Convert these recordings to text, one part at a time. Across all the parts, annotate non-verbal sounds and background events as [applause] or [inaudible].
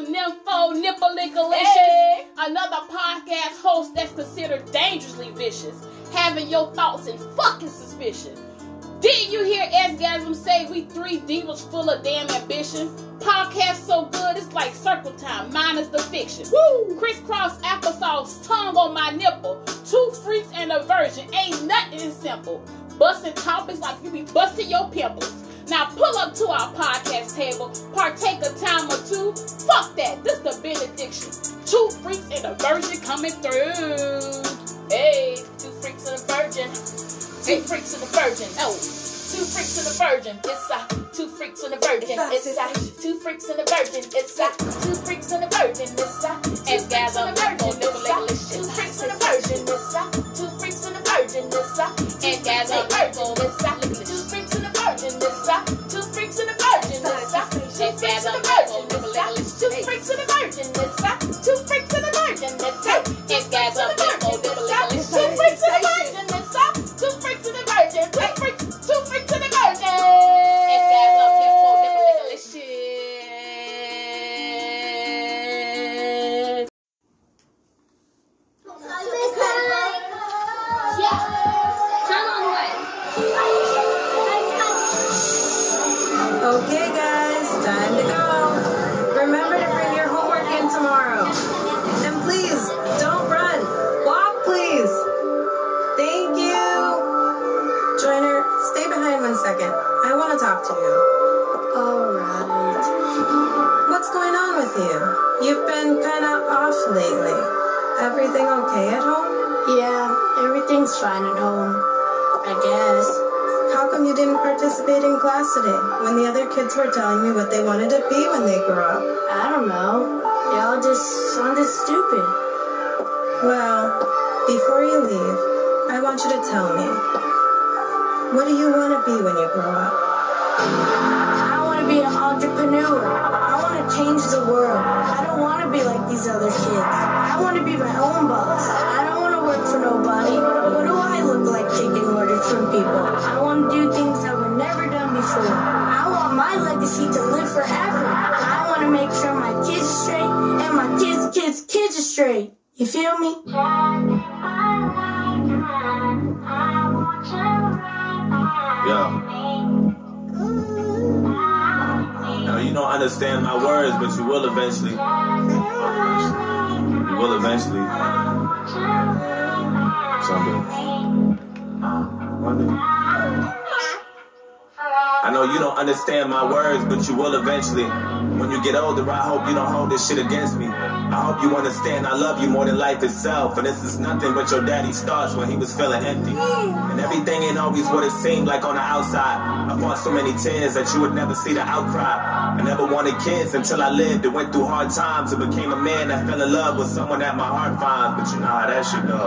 Xgasm, nympho, nipple-lickalicious. Hey. Another podcast host that's considered dangerously vicious, having your thoughts in fucking suspicion. Didn't you hear Xgasm say we three divas full of damn ambition? Podcast so good, it's like circle time, minus the fiction. Woo! Crisscross applesauce, tongue on my nipple. Two freaks and a virgin, ain't nothing simple. Busting topics like you be busting your pimples. Now pull up to our podcast table, partake a time or two. Fuck that, this the benediction. Two freaks and a virgin coming through. Hey, two freaks and a virgin. Two freaks and a virgin. Oh, two freaks and a virgin. It's a two freaks and a virgin. It's a two freaks and a virgin. It's a two freaks and a virgin. It's a and gather a virgin. It's a two freaks and a virgin. It's a two freaks and a virgin. It's a and gather a virgin. It's a ah. two freaks and a virgin. It's ah. a two freaks and a virgin. It's a ah. and gather a virgin. It's a two freaks and a virgin. It's a two freaks and a virgin. It's a and gather a virgin. Want to talk you. Alright. What's going on with you? You've been kind of off lately. Everything okay at home? Yeah, everything's fine at home. I guess. How come you didn't participate in class today when the other kids were telling me what they wanted to be when they grew up? I don't know. They all just sounded stupid. Well, before you leave, I want you to tell me what do you want to be when you grow up? I want to be an entrepreneur. I want to change the world. I don't want to be like these other kids. I want to be my own boss. I don't want to work for nobody. What do I look like taking orders from people? I want to do things that were never done before. I want my legacy to live forever. I want to make sure my kids are straight and my kids' kids' kids are straight. You feel me? Yeah. You don't understand my words, but you will eventually. You will eventually. Someday. Uh, one day. I know you don't understand my words, but you will eventually. When you get older, I hope you don't hold this shit against me. I hope you understand I love you more than life itself. And this is nothing but your daddy's thoughts when he was feeling empty. And everything ain't always what it seemed like on the outside. I fought so many tears that you would never see the outcry. I never wanted kids until I lived and went through hard times and became a man that fell in love with someone that my heart finds. But you know how that shit go.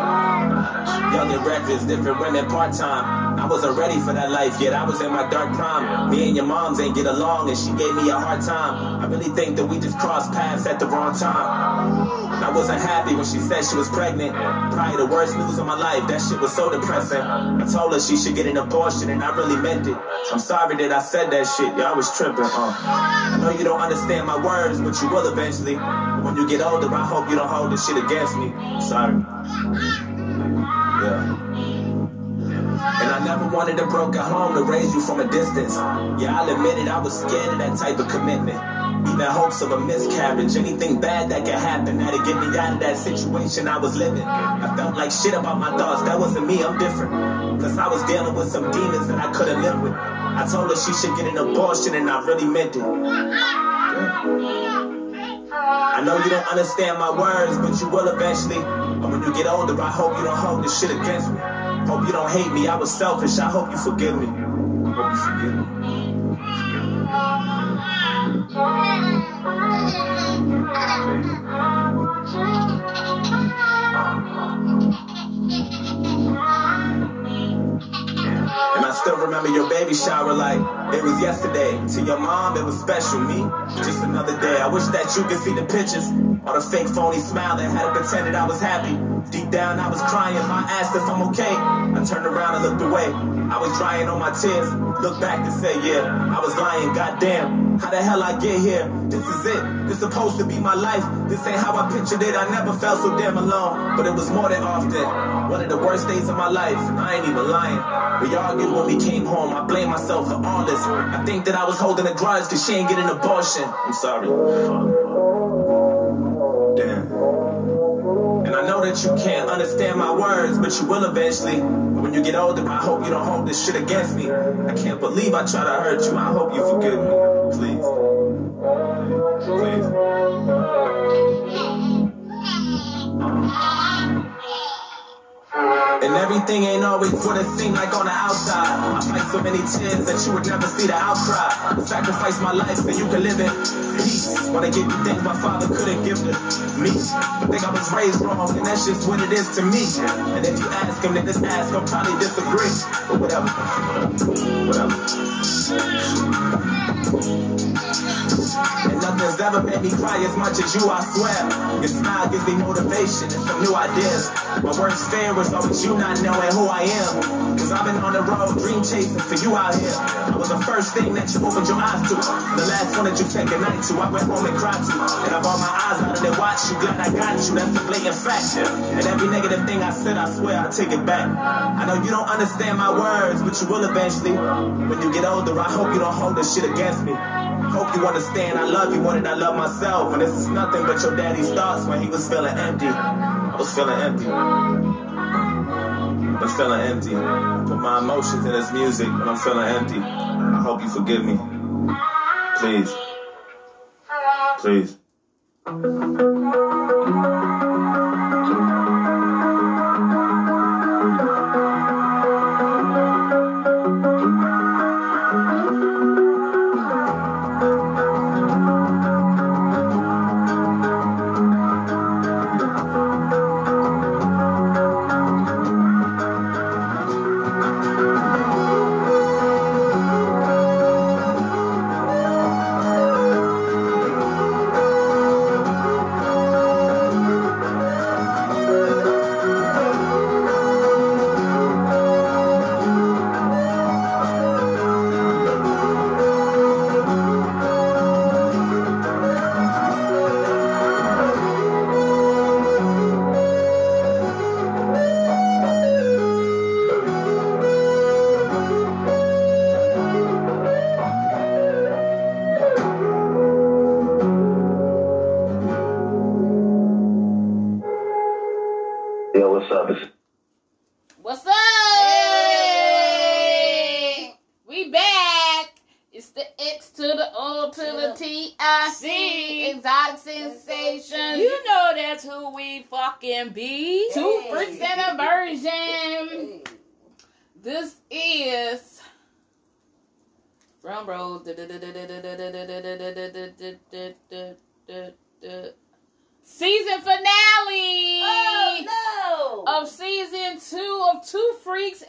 Young and reckless, different women part time. I wasn't ready for that life yet. I was in my dark prime. Me and your moms ain't get along and she gave me a hard time. I really think that we just crossed paths at the wrong time. I wasn't happy when she said she was pregnant. Probably the worst news of my life. That shit was so depressing. I told her she should get an abortion and I really meant it. I'm sorry that I said that shit. Y'all was tripping. Uh. I know you don't understand my words, but you will eventually. When you get older, I hope you don't hold this shit against me. Sorry. Yeah. And I never wanted a broken home to raise you from a distance. Yeah, I'll admit it, I was scared of that type of commitment. Even hopes of a miscarriage, anything bad that could happen that'd get me out of that situation I was living. I felt like shit about my thoughts, that wasn't me, I'm different. Cause I was dealing with some demons that I couldn't live with. I told her she should get an abortion and I really meant it. I know you don't understand my words, but you will eventually. And when you get older, I hope you don't hold this shit against me. Hope you don't hate me. I was selfish. I hope you forgive me. Hope you forgive me. And I still remember your baby shower like it was yesterday. To your mom, it was special. Me, just another day. I wish that you could see the pictures. All the fake phony smile that had pretended I was happy. Deep down, I was crying. I asked if I'm okay. I turned around and looked away. I was drying on my tears. Look back and say, yeah, I was lying. Goddamn, how the hell I get here? This is it. This supposed to be my life. This ain't how I pictured it. I never felt so damn alone. But it was more than often. One of the worst days of my life. I ain't even lying. We argued when we came home. I blame myself for all this. I think that I was holding a grudge because she ain't getting an abortion. I'm sorry. Damn. That you can't understand my words, but you will eventually. When you get older, I hope you don't hold this shit against me. I can't believe I try to hurt you. I hope you forgive me. Please. Please. And everything ain't always what it seemed like on the outside. I fight so many tears that you would never see the outcry. Sacrifice my life so you can live in peace. Wanna give you things my father couldn't give to me. Think I was raised wrong, and that's just what it is to me. And if you ask him, then just ask, he'll probably disagree. But whatever. Whatever. And nothing's ever made me cry as much as you, I swear. Your smile gives me motivation and some new ideas. My worst fear was always you not knowing who I am. Cause I've been on the road dream chasing for you out here. I was the first thing that you opened your eyes to. The last one that you take a night to. I went home and cried to. And I brought my eyes out and then watched you. Glad I got you. That's the blatant fact. And every negative thing I said, I swear I take it back. I know you don't understand my words, but you will eventually. When you get older, I hope you don't hold this shit against me. Hope you understand I love you more than I love myself. And this is nothing but your daddy's thoughts when he was feeling empty. I was feeling empty. I'm feeling empty. I put my emotions in this music when I'm feeling empty. I hope you forgive me. Please. Please.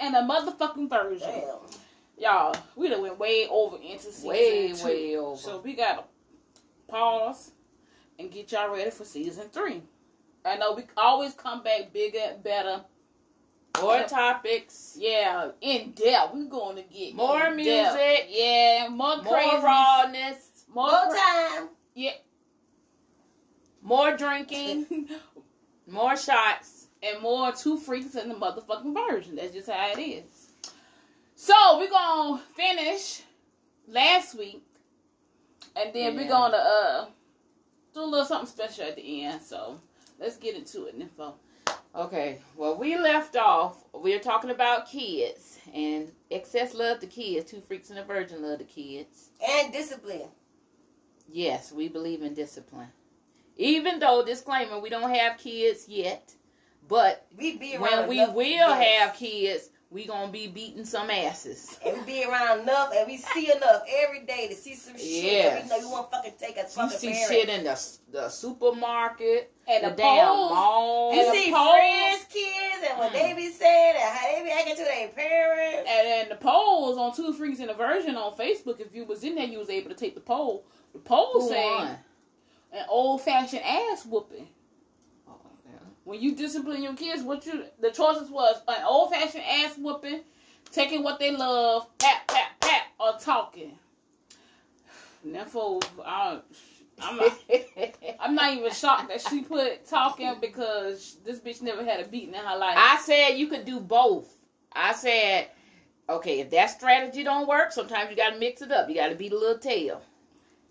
And a Motherfucking Virgin. Damn. Y'all, we done went way over into season Way, two. way over. So we gotta pause and get y'all ready for season three. I know we always come back bigger better. More topics. Yeah, in depth. We're going to get More in depth. music. Yeah, more, More crazy. rawness. More, More time. Yeah. More drinking. [laughs] More shots. And more two freaks and the motherfucking version. That's just how it is. So we're gonna finish last week, and then we're gonna uh do a little something special at the end. So let's get into it, Nympho. Okay, well, we left off. We are talking about kids and excess love to kids. Two freaks and a virgin love the kids. And discipline. Yes, we believe in discipline. Even though, disclaimer, we don't have kids yet, but We be when we will yes. have kids, we gonna be beating some asses. And we be around enough and we see enough every day to see some shit. Yes. We know you won't fucking take us You see parents. shit in the the supermarket, And the, the damn polls. mall. You see the friends, kids, and what Mm. they be saying and how they be acting to their parents. And then the polls on Two Freaks and a Virgin on Facebook, if you was in there, you was able to take the poll. The poll Who say won? an old fashioned ass whooping. Yeah. When you discipline your kids, what you the choices was an old fashioned ass whooping, taking what they love, pat pat pat, or talking. Therefore, I, I'm not, [laughs] I'm not even shocked that she put talking because this bitch never had a beating in her life. I said you could do both. I said, okay, if that strategy don't work, sometimes you got to mix it up. You got to beat a little tail.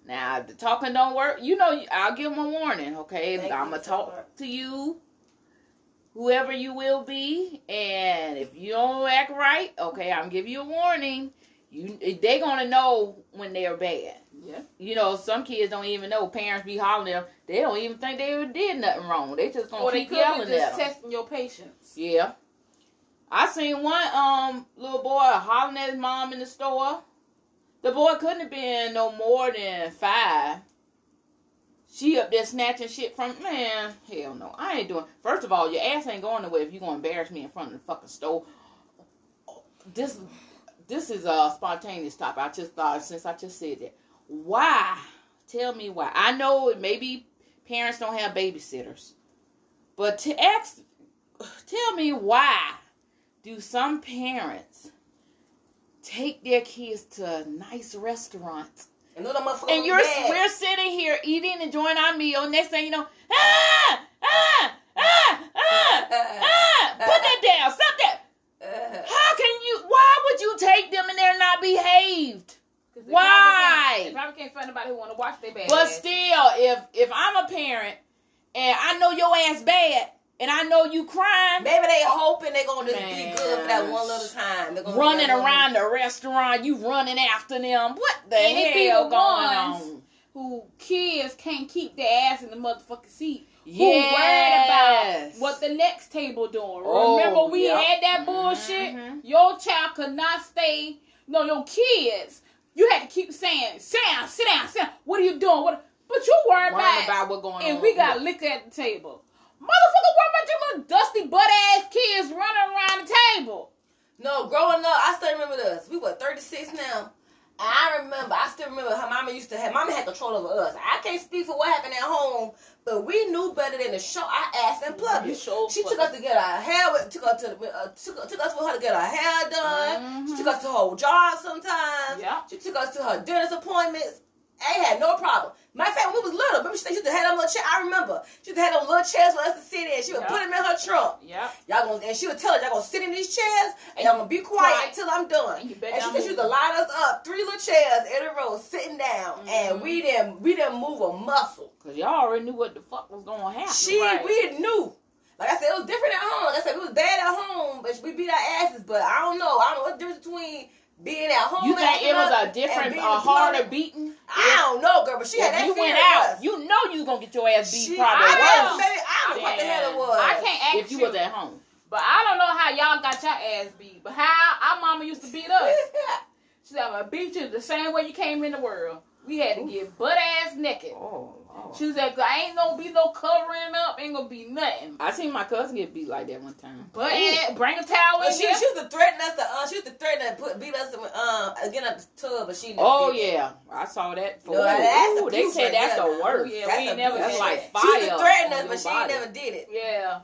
Now, the talking don't work, you know, I'll give them a warning, okay? Thank I'm gonna talk Tamara. to you, whoever you will be, and if you don't act right, okay, I'm give you a warning. You, they to know when they're bad. yeah, You know, some kids don't even know. Parents be hollering them. They don't even think they ever did nothing wrong. They just gonna or they keep could yelling be at just them. testing your patience. Yeah. I seen one um little boy hollering at his mom in the store. The boy couldn't have been no more than five. She up there snatching shit from man. Hell no, I ain't doing. First of all, your ass ain't going nowhere if you gonna embarrass me in front of the fucking store. This this is a spontaneous topic. I just thought since I just said that. Why? Tell me why. I know maybe parents don't have babysitters, but to ask, tell me why do some parents take their kids to nice restaurants And know the motherfucker and you're bad. we're sitting here eating and enjoying our meal next thing you know ah ah ah ah [laughs] ah put that down stop that [laughs] how can you why would you take them and they're not behaved 'Cause they Why? Probably can't, they probably can't find nobody who want to watch their bad but ass. still if if i'm a parent and i know your ass bad and i know you crying Maybe they hoping they're gonna just Man. be good for that one little time. They're running be that around the restaurant, you running after them. What the And it be hell the going ones on? who kids can't keep their ass in the motherfucking seat. Who Yes. worried about what the next table doing? Oh, Remember we yep. had that bullshit. Mhm. Your child could not stay. No, your kids. You had to keep saying, "Sit down, sit down, sit down." What are you doing? What? But you worried Worrying about, about what's going and on. we got liquor at the table. Motherfucker, what about your little dusty butt ass kids running around the table? No, growing up, I still remember this. We were 36 now. And I remember, I still remember how mama used to have, mama had control over us. I can't speak for what happened at home, but we knew better than to show our ass in public. You sure She took us to get our hair, took us to, uh, took, took us with her to get our hair done. She Mhm. took us to her job sometimes. Yeah. She took us to her dentist appointments. I had no problem. Matter of fact, when we was little, remember she used to have them little chair. I remember she used to have them little chairs for us to sit in. She would Yeah. put them in her trunk. Yeah. Y'all gonna and she would tell us y'all gonna sit in these chairs and y'all gonna be quiet Quiet. until I'm done. And you And she she used to line us up three little chairs in a row, sitting down, and Mhm. we didn't we didn't move a muscle. Cause y'all already knew what the fuck was going to happen. She right. we knew. Like I said, it was different at home. Like I said, it was bad at home, but we beat our asses. But I don't know. I don't know what the difference between being at home. you think it was a different, a in harder beating? I don't know, girl, but she had If that you went out, us. you know you was gonna get your ass beat She, probably I once. guess, maybe, I don't know what the hell it was. I can't ask if you was at home. But I don't know how y'all got your ass beat. But how our mama used to beat us. [laughs] She said, I'm gonna beat you the same way you came in the world. We had to get butt ass naked. Oh, oh. She like, I ain't gonna be no covering up, ain't gonna be nothing. I seen my cousin get beat like that one time. But yeah, bring a towel Well, in she, here. she used to threaten us to uh, she used to threaten to put beat us to uh again up the tub, but she never Oh did that. yeah, I saw that. For No, that's Ooh, they said that's there the worst. Yeah, That's we ain't abuse. never That's like fire. She used to threaten us, but she body. ain't never did it. Yeah.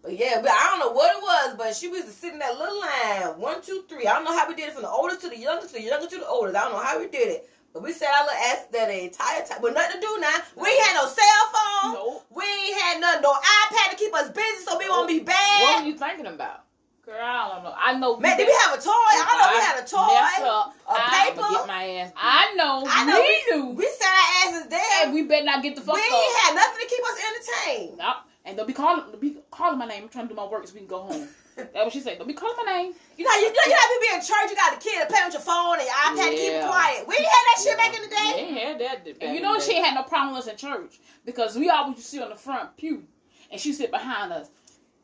But yeah, but I don't know what it was, but she was sitting in that little line, one, two, three. I don't know how we did it from the oldest to the youngest, to the youngest to the oldest. I don't know how we did it. But we sat our little ass there the entire time. But nothing to do now. We ain't had no cell phone. Nope. We ain't had nothing, no iPad to keep us busy so we won't be bad. What bad. were you thinking about? Girl, I don't know. I know. Man, did we have a toy? I don't know we had a toy. up, a I'ma paper. Get my ass. beat. I know. I know we knew. We sat our asses there. Hey, we better not get the fuck we up. ain't had nothing to keep us entertained. Nope. And they'll be calling, be calling my name. I'm trying to do my work so we can go home. [laughs] That's what she said. Don't be calling my name. You know, you, you know, you know, how people be in church, you got a kid to play with your phone and your iPad to keep it quiet. We ain't had that shit back in the They day. ain't had that. back And you know the she day. ain't had no problem with us in church because we always used to sit on the front pew, and she sit behind us.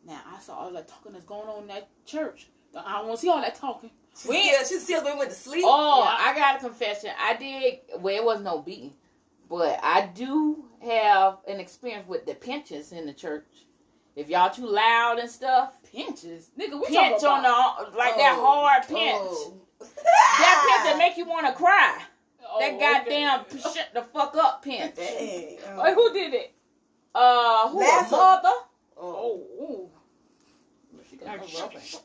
Now I saw all that talking that's going on in that church. I don't want to see all that talking. She We still, she still when we went to sleep. Oh, Yeah. I got a confession. I did. Well, it was no beating, but I do have an experience with the pinches in the church. If y'all too loud and stuff, pinches, nigga. We pinch on the like that Oh. hard pinch. Oh. That pinch that make you want to cry. oh, that goddamn shut the fuck up pinch. Dang. Okay. Wait, who did it? Uh, who That's a a- mother? Oh. Oh, ooh. She got her rough.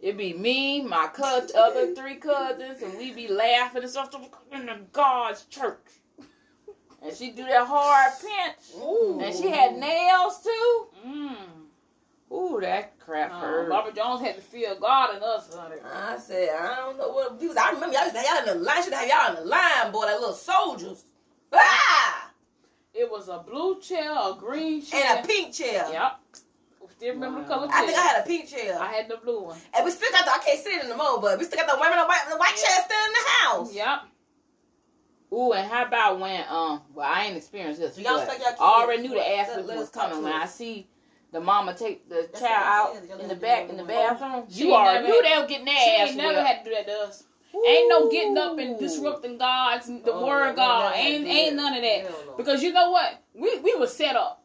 It be me, my cousin, other three cousins, and we be laughing and stuff in the God's church. And she do that hard pinch. Ooh. And she had nails too. Mm. Ooh, that crap Uh, hurt. Barbara Jones had to feel God in us, honey. I said, I don't know what people. I remember y'all used to have y'all in the line. Should have y'all in the line, boy, like little soldiers. Ah! It was a blue chair, a green chair, And a pink chair. Yep. Still remember the color I think I had a pink chair. I had the blue one. and we still got the, I can't sit in the mode, but we still got the women, the white, the white chair still in the house. Yep. Ooh, and how about when um well I ain't experienced this, y'all but y'all I already knew the ass whipping was coming when. I see the mama take the That's child out in the back in the bathroom. She You already knew they were getting She ass ain't never had to do that to us. Ain't no getting up and disrupting God's the Oh, word of God. ain't ain't none of that. No. Because you know what? We we were set up.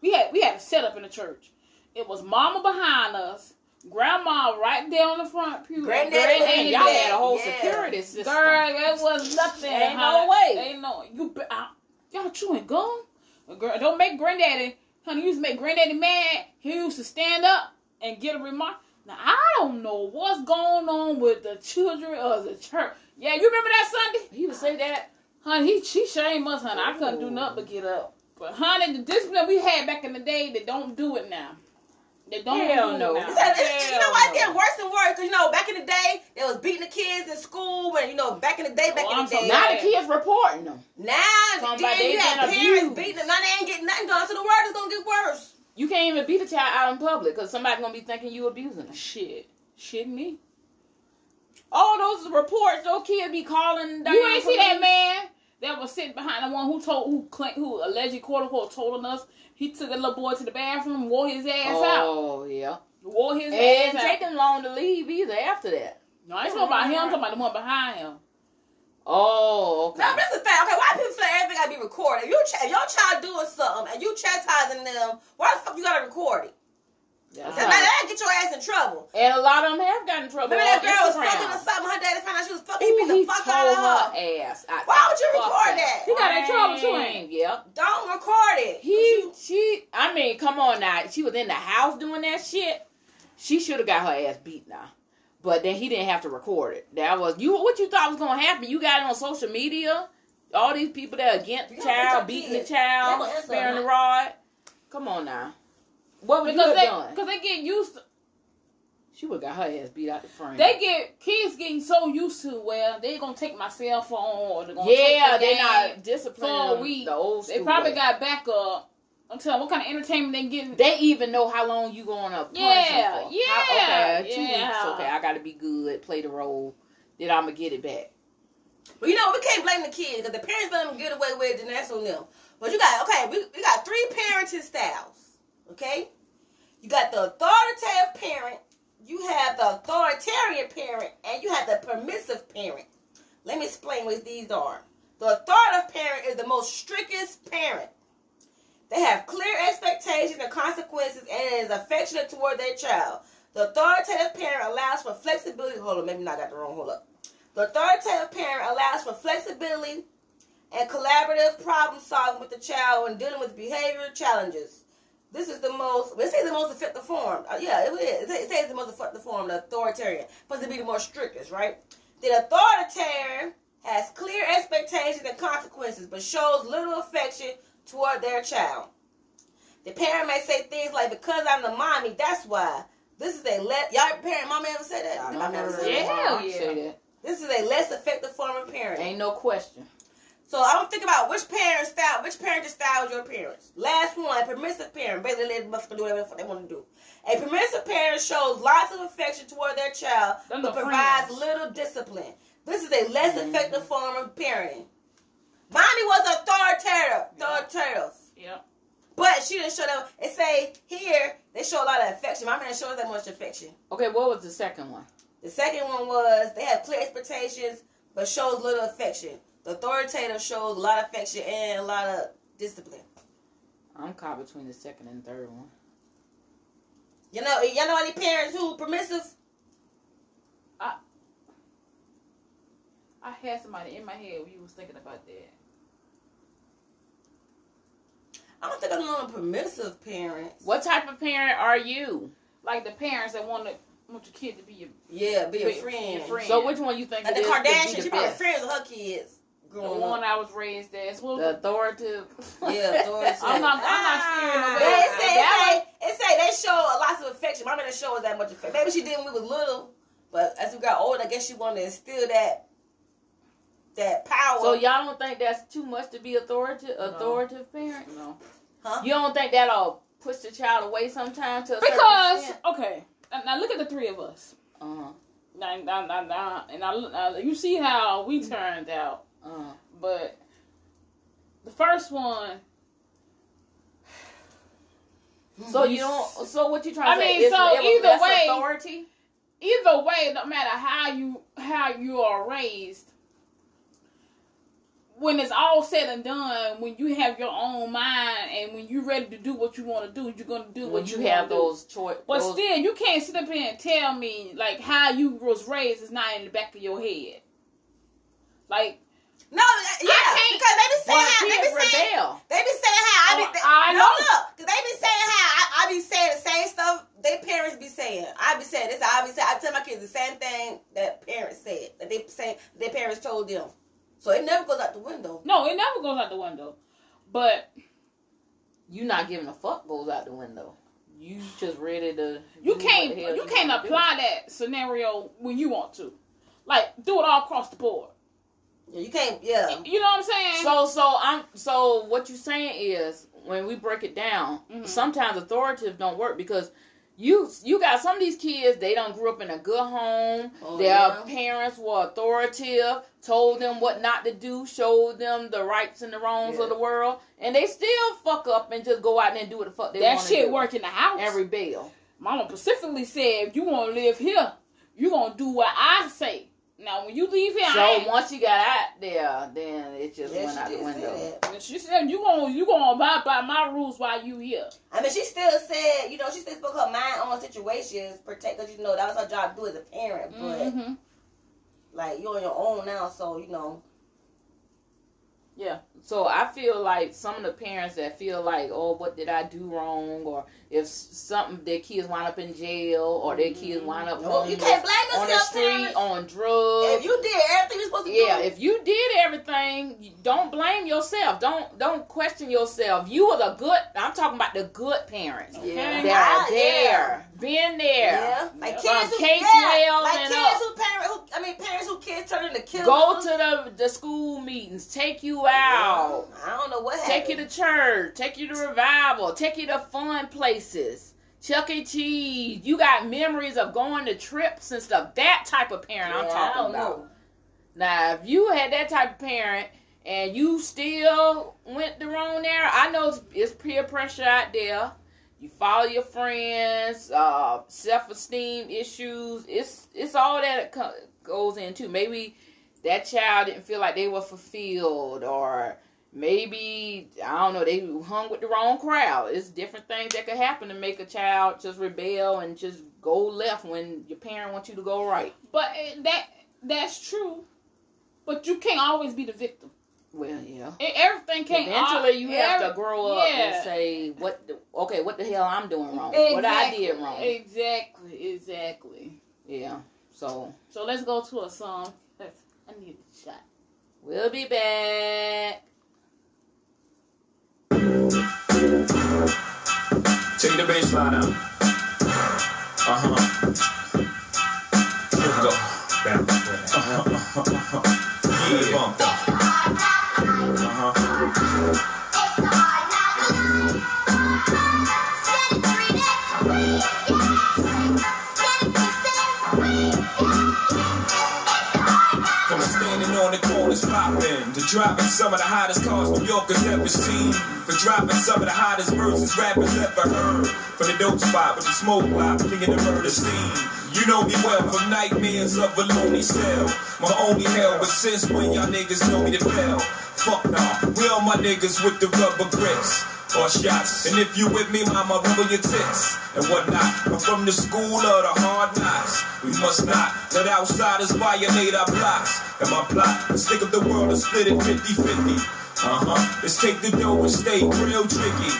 We had we had a setup in the church. It was mama behind us, grandma right there on the front pew. Granddaddy and in y'all had a whole Yeah. security system. Girl, it was nothing. Ain't no way. Ain't no you. be- I, y'all chewing gum. Girl, don't make granddaddy. Honey, you used to make granddaddy mad. He used to stand up and get a remark. Now I don't know what's going on with the children of the church. Yeah, you remember that Sunday? He would say that. Honey, he she shamed us, honey. I couldn't do nothing but get up. But honey, the discipline we had back in the day, they don't do it now. They don't Hell no. it now. It's- it's- you know Hell what? It's getting worse and worse. Cause you know, back in the day, they was beating the kids in school. When you know, back in the day, oh, back Oh, in the so day. Now the kids reporting them. Now, Talking then they you had parents abused. beating them. Now they ain't getting nothing done. So the world is gonna get worse. You can't even beat a child out in public because somebody's gonna be thinking you abusing them. Shit. Shit me. All those reports, those kids be calling. You ain't see that man that was sitting behind the one who told who claimed who allegedly quote unquote told on us. He took a little boy to the bathroom, wore his ass oh, out, Oh yeah. wore his And ass didn't out. take them long to leave either after that. No, I ain't talking about him. I'm talking about the one behind him. Oh, okay. Now, this is the thing. Okay, why people feel like everything gotta be recorded? If, you ch- if your child doing something and you chastising them, why the fuck you gotta record it? That's Cause now right. that'll get your ass in trouble. And a lot of them have gotten in trouble. Remember that on girl was Instagram. fucking or something. Her daddy found out she was fucking. He Ooh, beat the fuck out of her her. ass. out Why would you record fucking that? He got in trouble too, frame. ain't Yep. Don't record it. He, she, I mean, come on now. She was in the house doing that shit. She should have got her ass beat now. But then he didn't have to record it. That was you. What you thought was gonna happen? You got it on social media. All these people that are against the You child, beating the child, Y'all sparing the rod. Come on now. What would you Because have they, done? cause they get used to, She would have got her ass beat out the frame. they get, kids getting so used to, well, they're gonna take my cell phone or they're gonna yeah, take the they're game. not disciplined for a week. the old They probably way. got backup. I'm telling you, what kind of entertainment they getting. They even know how long you gonna punish Yeah, for. yeah, How- okay, two yeah. weeks. Okay, I gotta be good. Play the role. Then I'm gonna get it back. But you know, we can't blame the kids because the parents let them get away with it, and that's on them. But you got okay, we, we got three parenting styles. Okay, you got the authoritative parent, you have the authoritarian parent, and you have the permissive parent. Let me explain what these are. The authoritative parent is the most strictest parent. They have clear expectations and consequences and is affectionate toward their child. The authoritative parent allows for flexibility. Hold on, maybe I got the wrong. Hold up. The authoritative parent allows for flexibility and collaborative problem solving with the child when dealing with behavioral challenges. This is the most, it says the most effective form. Uh, yeah, it is. It says the most effective form, the authoritarian. Supposed to be the more strictest, right? The authoritarian has clear expectations and consequences, but shows little affection toward their child. The parent may say things like, because I'm the mommy, that's why. This is a let y'all parent mommy ever say that? I never mama heard say my that? mom Hell yeah. say that. This is a less effective form of parenting. Ain't no question. So I don't think about which parent style, which parenting style is your parents. Last one, a permissive parent, basically let them do whatever they want to do. A permissive parent shows lots of affection toward their child, Them but the provides friends. little discipline. This is a less Mhm. effective form of parenting. Mommy was authoritative, authoritative. Yep. But she didn't show them. It say here they show a lot of affection. Mommy didn't show us that much affection. Okay, what was the second one? The second one was they have clear expectations, but shows little affection. The authoritative shows a lot of affection and a lot of discipline. I'm caught between the second and third one. You know, y'all know any parents who permissive? I I had somebody in my head when you was thinking about that. I don't think I know any permissive parents. What type of parent are you? Like the parents that want to want your kid to be your Yeah, be a Be- friend. your friend. So which one you think Like it the is to be Kardashians, the she probably best? friends with her kids the one up. I was raised as. Well, The authoritative. [laughs] [laughs] Yeah, authoritative. I'm not- I'm not steering But away. it say, That it say, it say they show a lots of affection. Mama didn't show us that much affection. Maybe she did when we was little, but as we got older, I guess she wanted to instill that that power. So y'all don't think that's too much to be authoritative authoritative parent? no. Huh? You don't think that'll push the child away sometime to a Because okay, now, now look at the three of us. Uh-huh. Now, now, now, now, and I, now, you see how we turned out, Uh-huh. but the first one. So you don't so what you trying to I say? mean, is so it either way- authority? Either way, no matter how you how you are raised, when it's all said and done, when you have your own mind and when you're ready to do what you want to do, you're gonna do When what you wanna have those choice But those, still, you can't sit up here and tell me like how you was raised is not in the back of your head. Like no, uh, yeah, can't- because they be saying how they be saying rebel. they be saying how I be Oh, they, I no, know. look, cause they be saying how I, I be saying the same stuff their parents be saying. I be saying this. I be saying I tell my kids the same thing that parents said that they say their parents told them. So it never goes out the window. no, it never goes out the window. But You not giving a fuck goes out the window. You just ready to you can't hell you can't apply that scenario when you want to. Like do it all across the board. Yeah, you can't. Yeah, You know what I'm saying? So so I'm so what you saying is when we break it down, Mhm. sometimes authoritative don't work because you you got some of these kids they don't grew up in a good home. Oh, Their yeah. parents were authoritative, told them what not to do, showed them the rights and the wrongs Yeah. of the world, and they still fuck up and just go out there and do what the fuck they want. that shit do. work in the house. and rebel. Mama specifically said, if you want to live here, you gonna do what I say. Now, when you leave here, I So ain't. once you got out there, then it just yeah, went out the window. And she said, you gonna you gonna abide by my rules while you here. I mean, she still said, you know, she still spoke her mind on situations, protect, because you know that was her job to do as a parent. But Mm-hmm. like you're on your own now, so you know. Yeah. So I feel like some of the parents that feel like, oh, what did I do wrong? Or if something, their kids wind up in jail or their kids wind up No, you can't blame on the yourself, street, parents. on drugs. If you did everything you're supposed to yeah, do, if you did everything, don't blame yourself. Don't don't question yourself. You were the good. I'm talking about the good parents. yeah, They're Ah, there, been there. Yeah, like Yeah. kids who, K-12 yeah, like kids up. who parent, who, I mean parents who kids turn into killers. Go to the the school meetings. Take you out. I don't know what happened. Take you to church. Take you to revival. Take you to fun places. Chuck E. Cheese. You got memories of going to trips and stuff. That type of parent I'm Yeah, I talking about. know. Now, if you had that type of parent and you still went the wrong there, I know it's, it's peer pressure out there. You follow your friends, uh, self-esteem issues. It's it's all that it co- goes into. Maybe that child didn't feel like they were fulfilled, or maybe I don't know they hung with the wrong crowd. It's different things that could happen to make a child just rebel and just go left when your parent wants you to go right. But uh, that that's true. But you can't always be the victim. Well, yeah. Everything can't. Eventually, you have to grow up yeah. and say, "What? The, okay, what the hell I'm doing wrong? What I did wrong? Exactly, exactly. Yeah. So So let's go to a song. Let's, I need a shot. we'll be back. Take the bass line out. Uh huh. Here we go. Uh-huh, uh-huh, uh-huh. Yeah. Bumped up. Uh-huh. Corners popping to driving some of the hottest cars New Yorkers ever seen. For driving some of the hottest verses rappers ever heard. From the dope spot with the smoke block, thinking the murder scene. You know me well from nightmares of a lonely cell. My only hell, but since when y'all niggas know me to fail? Fuck nah, we all my niggas with the rubber grips or shots. And if you with me, mama, rubber your tits and whatnot. I'm from the school of the hard knocks. We must not let outsiders violate our blocks. And my plot is think of the world and split it 50-50. Uh-huh. Let's take the dough and stay real tricky.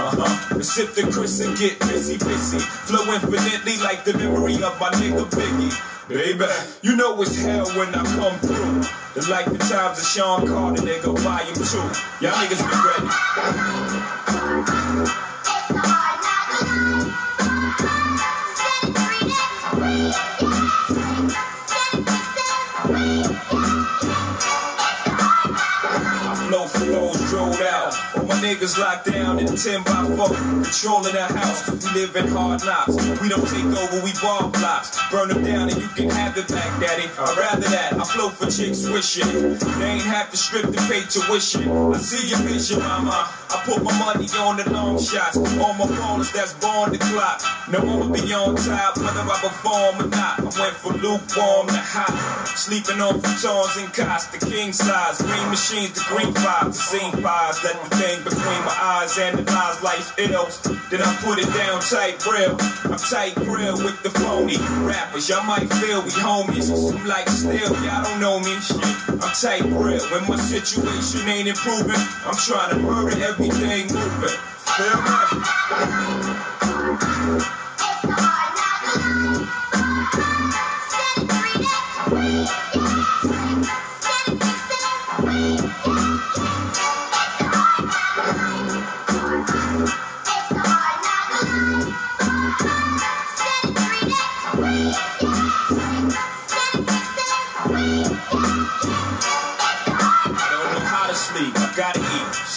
Uh-huh. Let's sip the Cris and get busy, busy. Flow infinitely like the memory of my nigga Biggie. Baby, you know it's hell when I come through. It's like the times of Shawn Carter, nigga, volume two. Y'all niggas be ready. I flow for drove out. Niggas locked down in 10 by 4, controlling the house. We live in hard knocks. We don't take over, we ball blocks. Burn them down and you can have it back, daddy. I'd rather that. I flow for chicks wishing. They ain't have to strip to pay tuition. I see your vision, mama. I put my money on the long shots. All my ballers that's born to clock. No I'ma be on top, whether I perform or not. I went from lukewarm to hot. Sleeping on futons and cots, the king size. Green machines, the green vibes, the same vibes. Let the thing between my eyes and the lies, life ills. Then I put it down tight grill. I'm tight grill with the phony rappers. Y'all might feel we homies. I'm like still, y'all don't know me. I'm tight grill. When my situation ain't improving, I'm trying to murder everything moving. Feel me?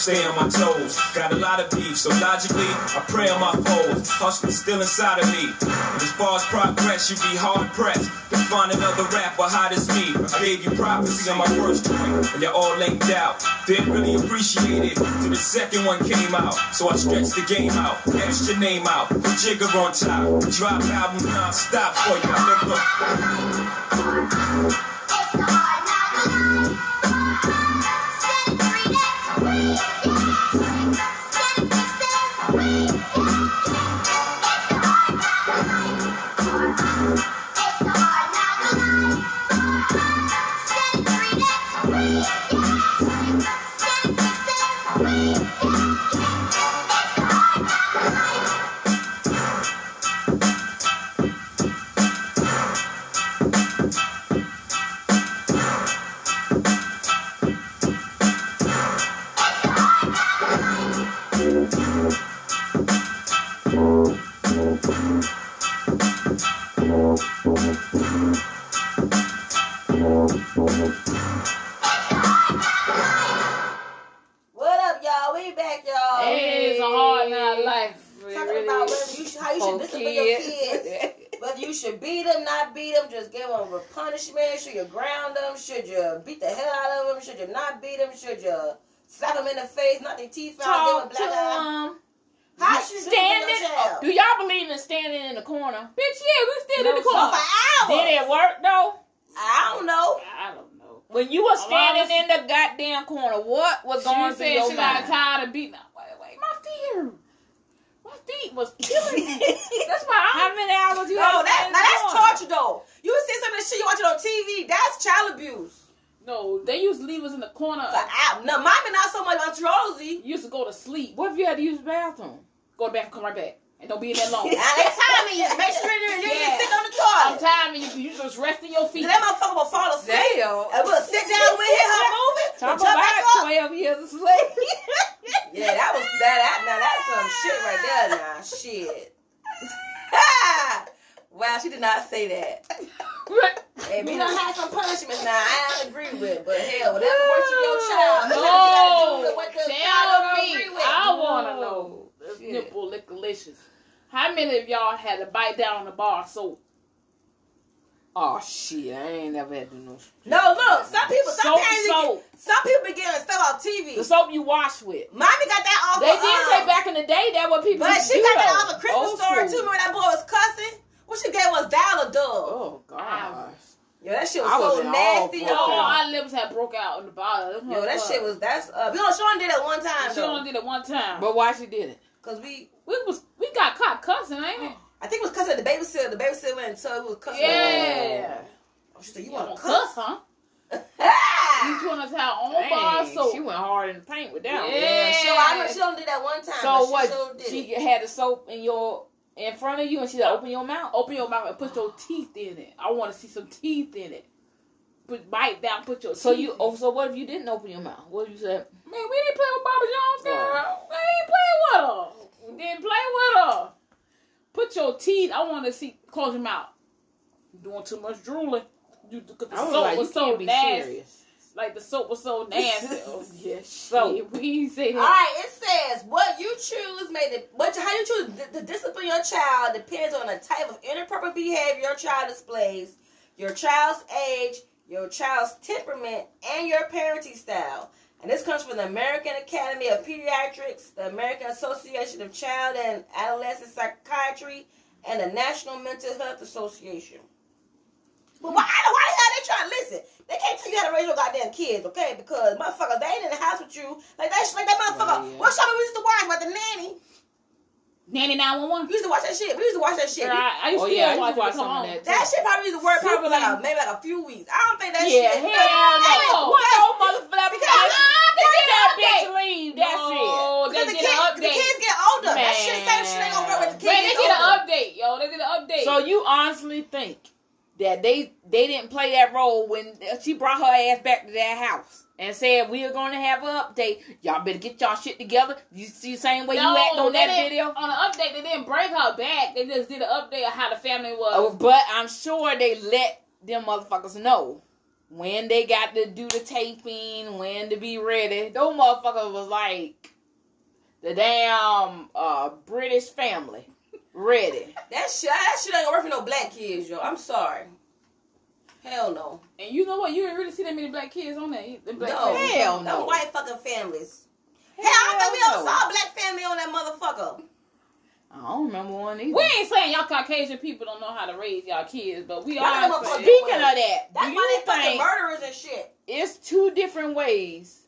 Stay on my toes. Got a lot of beef, so logically, I pray on my foes. Hustling still inside of me. And as far as progress, you be hard pressed to find another rapper hot as me. I gave you prophecy on my first joint, and y'all all linked out. Didn't really appreciate it till the second one came out. So I stretched the game out, etched your name out, put Jigga on top. Drop album non-stop for you, nigga. Slap them in the face, knock their teeth out, Talk give to them black eye? them. How should you do Standing. oh, do y'all believe in standing in the corner? Bitch, yeah, we still in the corner. For corner. hours. Did it work though? I don't know. I don't know. When you were Oh, standing was- in the goddamn corner, what was going she through said your she got tired of beating. Wait, wait, my feet. My feet was killing me. [laughs] That's why How I'm. many hours you No, had to that now that's torture though. You see some of the shit you watching on TV, that's child abuse. No, they used to leave us in the corner. But I, no, mine not so much on Rosie. You used to go to sleep. What if you had to use the bathroom? Go to the bathroom, come right back, and don't be in there long. [laughs] And they timing you. Make sure you're, you're Yeah. sitting on the toilet. I'm toilet. tired of you. You just resting your feet. That motherfucker will fall asleep. Damn. And we'll sit down, we hear her moving, Talk we'll back about up. twelve years of slavery. [laughs] Yeah, that was that. that now that's some shit right there. Now shit. [laughs] wow, she did not say that. Hey, we done have some punishments now. I don't agree with, but hell, whatever works for your child. No, sometimes [laughs] you gotta do what the child me. agree with. I want to know. Shit. Nipple lickalicious. How many of y'all had to bite down on the bar of soap? Oh shit, I ain't never had to no. No, look, some people, some Soap, parents, soap. some people be getting stuff off TV. The soap you wash with. Mommy got that off. They did um, say back in the day that what people But used to she do got that though. off a Christmas Old story school. too. Remember that boy was cussing? What she gave was dial a dove. Oh gosh. Yo, that shit was I was so in all nasty, Oh, yo. out. our lips had broke out on the bottom. Yo, that shit was that's uh. You know, Sean did it one time She though, only did it one time. But why she did it? cause we. we was we got caught cussing, ain't it? I think it was cussing at the babysitter. The babysitter went and told we was cussing. Yeah. Oh, she said, "You You want want to to cuss, cuss?" huh? [laughs] You trying to tell on bar so she went hard in the paint with that. one. Yeah, she, I remember she only did that one time. So but what? She, sure did She had the soap in your in front of you, and she said, "Open your mouth." Open your mouth and put your teeth in it. I want to see some teeth in it. Put bite down. Put your So teeth you. in Oh, so what if you didn't open your mouth? What if you said? Man, we didn't play with Barbara Jones, oh. girl. We ain't play with her. We didn't play with her. Put your teeth. I want to see. Close your mouth. Doing too much drooling. You, cause the I was soap like, was you so can't be nasty. serious. Like the soap was so [laughs] nasty. yeah, So- We say All that. right, it says what you choose may the what how you choose the, to discipline your child depends on the type of inappropriate behavior your child displays, your child's age, your child's temperament, and your parenting style. And this comes from the American Academy of Pediatrics, the American Association of Child and Adolescent Psychiatry, and the National Mental Health Association. But why, why the hell are they trying to listen? They can't tell you how to raise your goddamn kids, okay? Because motherfuckers, they ain't in the house with you. Like that, like that motherfucker. Oh, yeah. What show we used to watch about the nanny? Nanny nine one one. We used to watch that shit. We used to watch that shit. Girl, I, I used Oh to yeah, I still used to watch it. Come some of on. that. that shit probably used to work probably like a, maybe like a few weeks. I don't think that Yeah, shit. hell Hey, no. what? What no motherfucker? Because uh, They they get get that bitch leave. That's it. No, they Because the, did kids, an the kids get older. That shit, same shit ain't gonna work with the kids. Man, they get did an update, yo. They did an update. So you honestly think that they they didn't play that role when she brought her ass back to that house and said we are going to have an update? Y'all better get y'all shit together. You see the same way No, you act on that video. On the update, they didn't bring her back. They just did an update of how the family was. Oh, but I'm sure they let them motherfuckers know when they got to do the taping, when to be ready. Those motherfuckers was like the damn uh, British family ready. That shit, that shit ain't gonna work for no black kids, yo. I'm sorry. Hell no. and you know what? You didn't really see that many black kids on that. The black No. families. Hell Them no. white fucking families. Hell, I don't think we Hell ever no. saw a black family on that motherfucker. I don't remember one either. We ain't saying y'all Caucasian people don't know how to raise y'all kids, but we Y'all are. know saying- Speaking of that, That's do why they fucking think murderers and shit. it's two different ways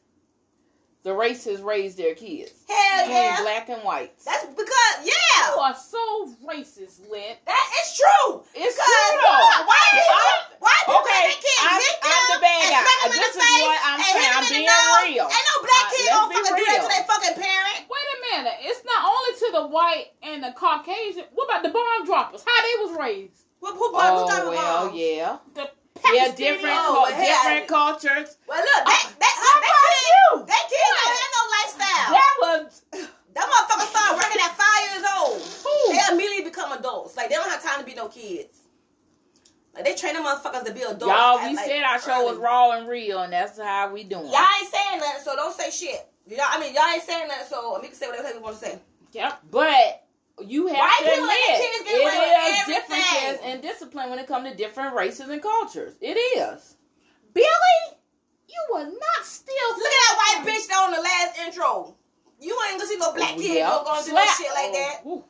the races raise their kids Hell between yeah. black and whites? That's because yeah. You are so racist, Lynn. that is true. It's Because true. yeah, white people, I'm- white people okay, let their kids I'm- hit I'm the bad and guy. smack them in This is what I'm saying. I'm being nose. real. Ain't no black Uh, kid let's gonna be fucking do that to their fucking parent. Wait a minute. It's not only to the white and the Caucasian. What about the bomb droppers? How they was raised? Who, who, who, Oh who well, yeah, The yeah, different, Oh, cul- different cultures. Well, look, that, that, How that, about kid, you? that kid don't have no lifestyle. That was [sighs] That motherfucker started working at five years old. Who? They immediately become adults. Like they don't have time to be no kids. Like they train them motherfuckers to be adults. y'all. We like, said our show was raw and real, and that's how we doing. Y'all ain't saying nothing, so don't say shit. Y'all, I mean, y'all ain't saying nothing, so we can say whatever we want to say. Yep. But you have White to admit their kids get it everything. differences in discipline when it comes to different races and cultures. It is. Billy, you will not steal. Look at that white bitch that on the last intro. You ain't gonna see no black Oh, kid yeah. go gonna do no shit like that. Ooh.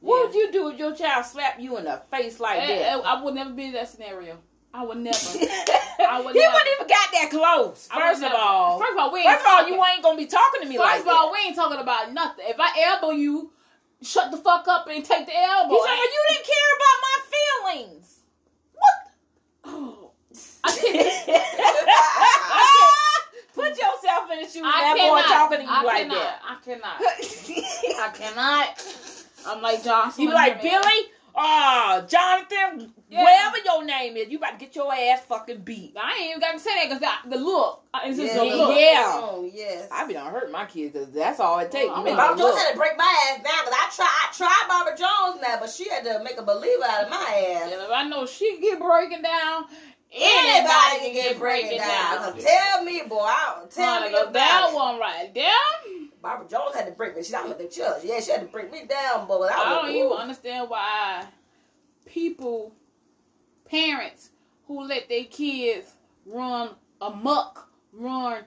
What would you do if your child slapped you in the face like Eh, that? eh, I would never be in that scenario. I would never. [laughs] he would wouldn't even got that close. First of all, first of all, we ain't first of all, you ain't gonna be talking to me First like of all, that. we ain't talking about nothing. If I elbow you, shut the fuck up and take the elbow. You talking about you didn't care about my feelings. Oh, I can't. I can't- [laughs] Put yourself in the shoes of I that cannot. boy talking to you I like cannot. that. I cannot. [laughs] I cannot. I'm like Johnson. You be like Billy, oh Jonathan, Yeah. whatever your name is, you about to get your ass fucking beat. I ain't even got to say that because the look. uh, It's just Yeah, the look. yeah. Oh, yes. I be done hurt my kids because that's all it takes. Oh, You make Barbara them Jones look. had to break my ass down because I try, I tried Barbara Jones now, but she had to make a believer out of my ass. And if I know she get breaking down, Anybody can get breaking down. 'Cause Tell me, boy. I don't tell me Honey, about that it. one right there. Barbara Jones had to break me. She not at the church. Yeah, she had to break me down, boy. I, I don't even ooh. understand why people, parents who let their kids run amok, run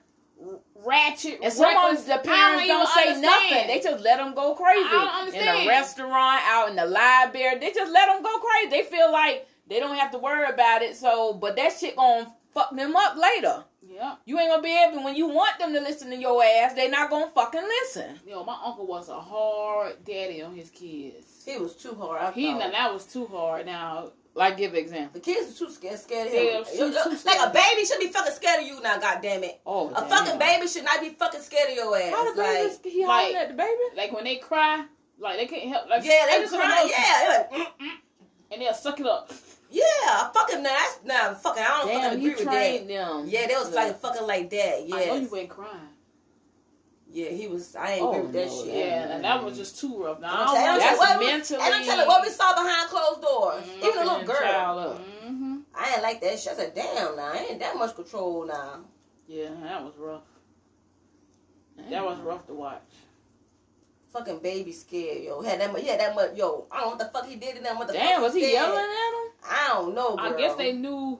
ratchet, And sometimes the I don't parents don't say understand. nothing. They just let them go crazy. I don't In understand. the restaurant, out in the library, they just let them go crazy. They feel like they don't have to worry about it. So, but that shit gonna fuck them up later. Yeah. You ain't gonna be able when you want them to listen to your ass. They not gonna fucking listen. Yo, my uncle was a hard daddy on his kids. He was too hard. I He now that was too hard. Now Like, give an example. The kids are too scared, scared of Yeah, him. too- Yo, yo, too like scared. a baby should be fucking scared of you now. God damn it. Oh, A damn. fucking baby should not be fucking scared of your ass. How the like, baby? He like- hollering at the baby? like when they cry, like they can't help. Like yeah, they just cry. Yeah, like, mm, mm. and they'll suck it up. Yeah. Fucking nah, that's nah. Fucking, I don't Damn, fucking he agree with that. trained them. Yeah, they was like fucking like that. Yeah, I know Yeah, you ain't crying. yeah. He was. I ain't Oh, agree with that no, shit. Yeah, Yeah. and that was just too rough. Now, I I'm don't telling That's what mentally- And I'm telling you what we saw behind closed doors. Mhm. Even the little Fucking girl. Mm-hmm. I ain't like that shit. I said, damn, now I ain't that much control now. Yeah, that was rough. That was rough to watch. Fucking baby scared, yo. Had that much. He had that much. Yo, I don't know what the fuck he did in that motherfucker. Damn, was he scared. yelling at him? I don't know, girl. I guess they knew